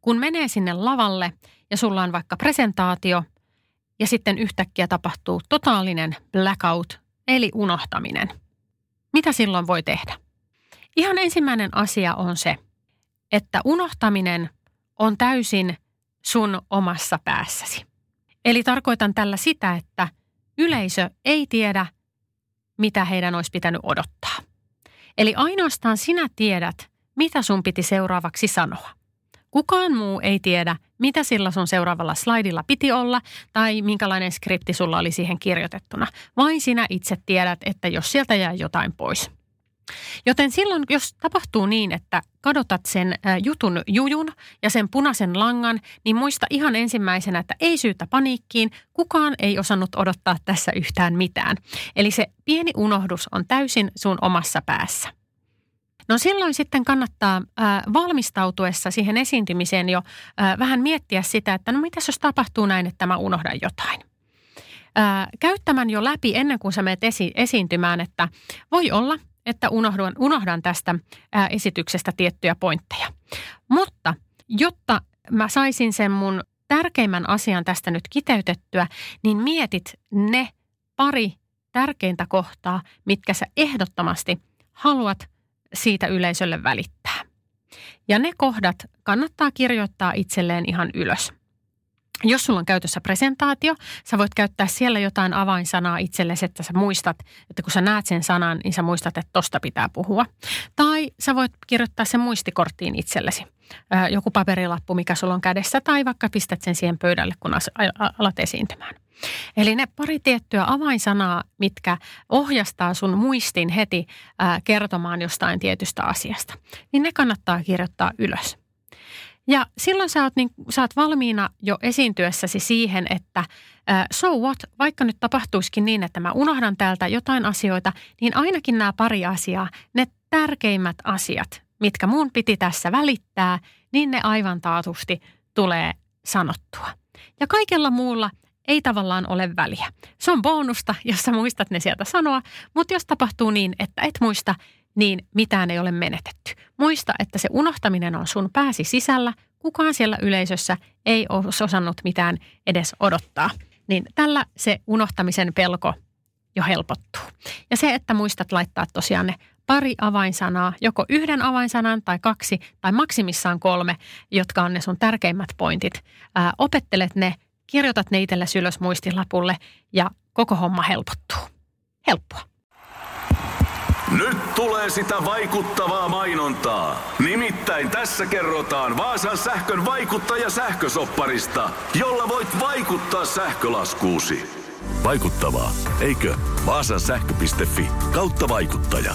kun menee sinne lavalle ja sulla on vaikka presentaatio ja sitten yhtäkkiä tapahtuu totaalinen blackout eli unohtaminen. Mitä silloin voi tehdä? Ihan ensimmäinen asia on se, että unohtaminen on täysin sun omassa päässäsi. Eli tarkoitan tällä sitä, että yleisö ei tiedä, mitä heidän olisi pitänyt odottaa. Eli ainoastaan sinä tiedät, mitä sun piti seuraavaksi sanoa. Kukaan muu ei tiedä, mitä sillä sun seuraavalla slaidilla piti olla tai minkälainen skripti sulla oli siihen kirjoitettuna. Vain sinä itse tiedät, että jos sieltä jää jotain pois. Joten silloin, jos tapahtuu niin, että kadotat sen jutun jujun ja sen punaisen langan, niin muista ihan ensimmäisenä, että ei syytä paniikkiin. Kukaan ei osannut odottaa tässä yhtään mitään. Eli se pieni unohdus on täysin sun omassa päässä. No silloin sitten kannattaa äh, valmistautuessa siihen esiintymiseen jo äh, vähän miettiä sitä, että no mitä jos tapahtuu näin, että mä unohdan jotain. Äh, käyttämään jo läpi ennen kuin sä menet esi- esiintymään, että voi olla, että unohdan, unohdan tästä äh, esityksestä tiettyjä pointteja. Mutta jotta mä saisin sen mun tärkeimmän asian tästä nyt kiteytettyä, niin mietit ne pari tärkeintä kohtaa, mitkä sä ehdottomasti haluat siitä yleisölle välittää. Ja ne kohdat kannattaa kirjoittaa itselleen ihan ylös. Jos sulla on käytössä presentaatio, sä voit käyttää siellä jotain avainsanaa itsellesi, että sä muistat, että kun sä näet sen sanan, niin sä muistat, että tosta pitää puhua. Tai sä voit kirjoittaa sen muistikorttiin itsellesi. Joku paperilappu, mikä sulla on kädessä, tai vaikka pistät sen siihen pöydälle, kun alat esiintymään. Eli ne pari tiettyä avainsanaa, mitkä ohjastaa sun muistin heti kertomaan jostain tietystä asiasta, niin ne kannattaa kirjoittaa ylös. Ja silloin sä oot, niin, sä oot valmiina jo esiintyessäsi siihen, että ää, so what, vaikka nyt tapahtuisikin niin, että mä unohdan täältä jotain asioita, niin ainakin nämä pari asiaa, ne tärkeimmät asiat, mitkä mun piti tässä välittää, niin ne aivan taatusti tulee sanottua. Ja kaikella muulla ei tavallaan ole väliä. Se on bonusta, jos sä muistat ne sieltä sanoa, mutta jos tapahtuu niin, että et muista, niin mitään ei ole menetetty. Muista, että se unohtaminen on sun pääsi sisällä. Kukaan siellä yleisössä ei ole osannut mitään edes odottaa. Niin tällä se unohtamisen pelko jo helpottuu. Ja se, että muistat laittaa tosiaan ne pari avainsanaa, joko yhden avainsanan tai kaksi tai maksimissaan kolme, jotka on ne sun tärkeimmät pointit. Ää, opettelet ne kirjoitat ne itsellesi ylös muistilapulle ja koko homma helpottuu. Helppoa. Nyt tulee sitä vaikuttavaa mainontaa. Nimittäin tässä kerrotaan Vaasan sähkön vaikuttaja sähkösopparista, jolla voit vaikuttaa sähkölaskuusi. Vaikuttavaa, eikö? Vaasan sähkö.fi kautta vaikuttaja.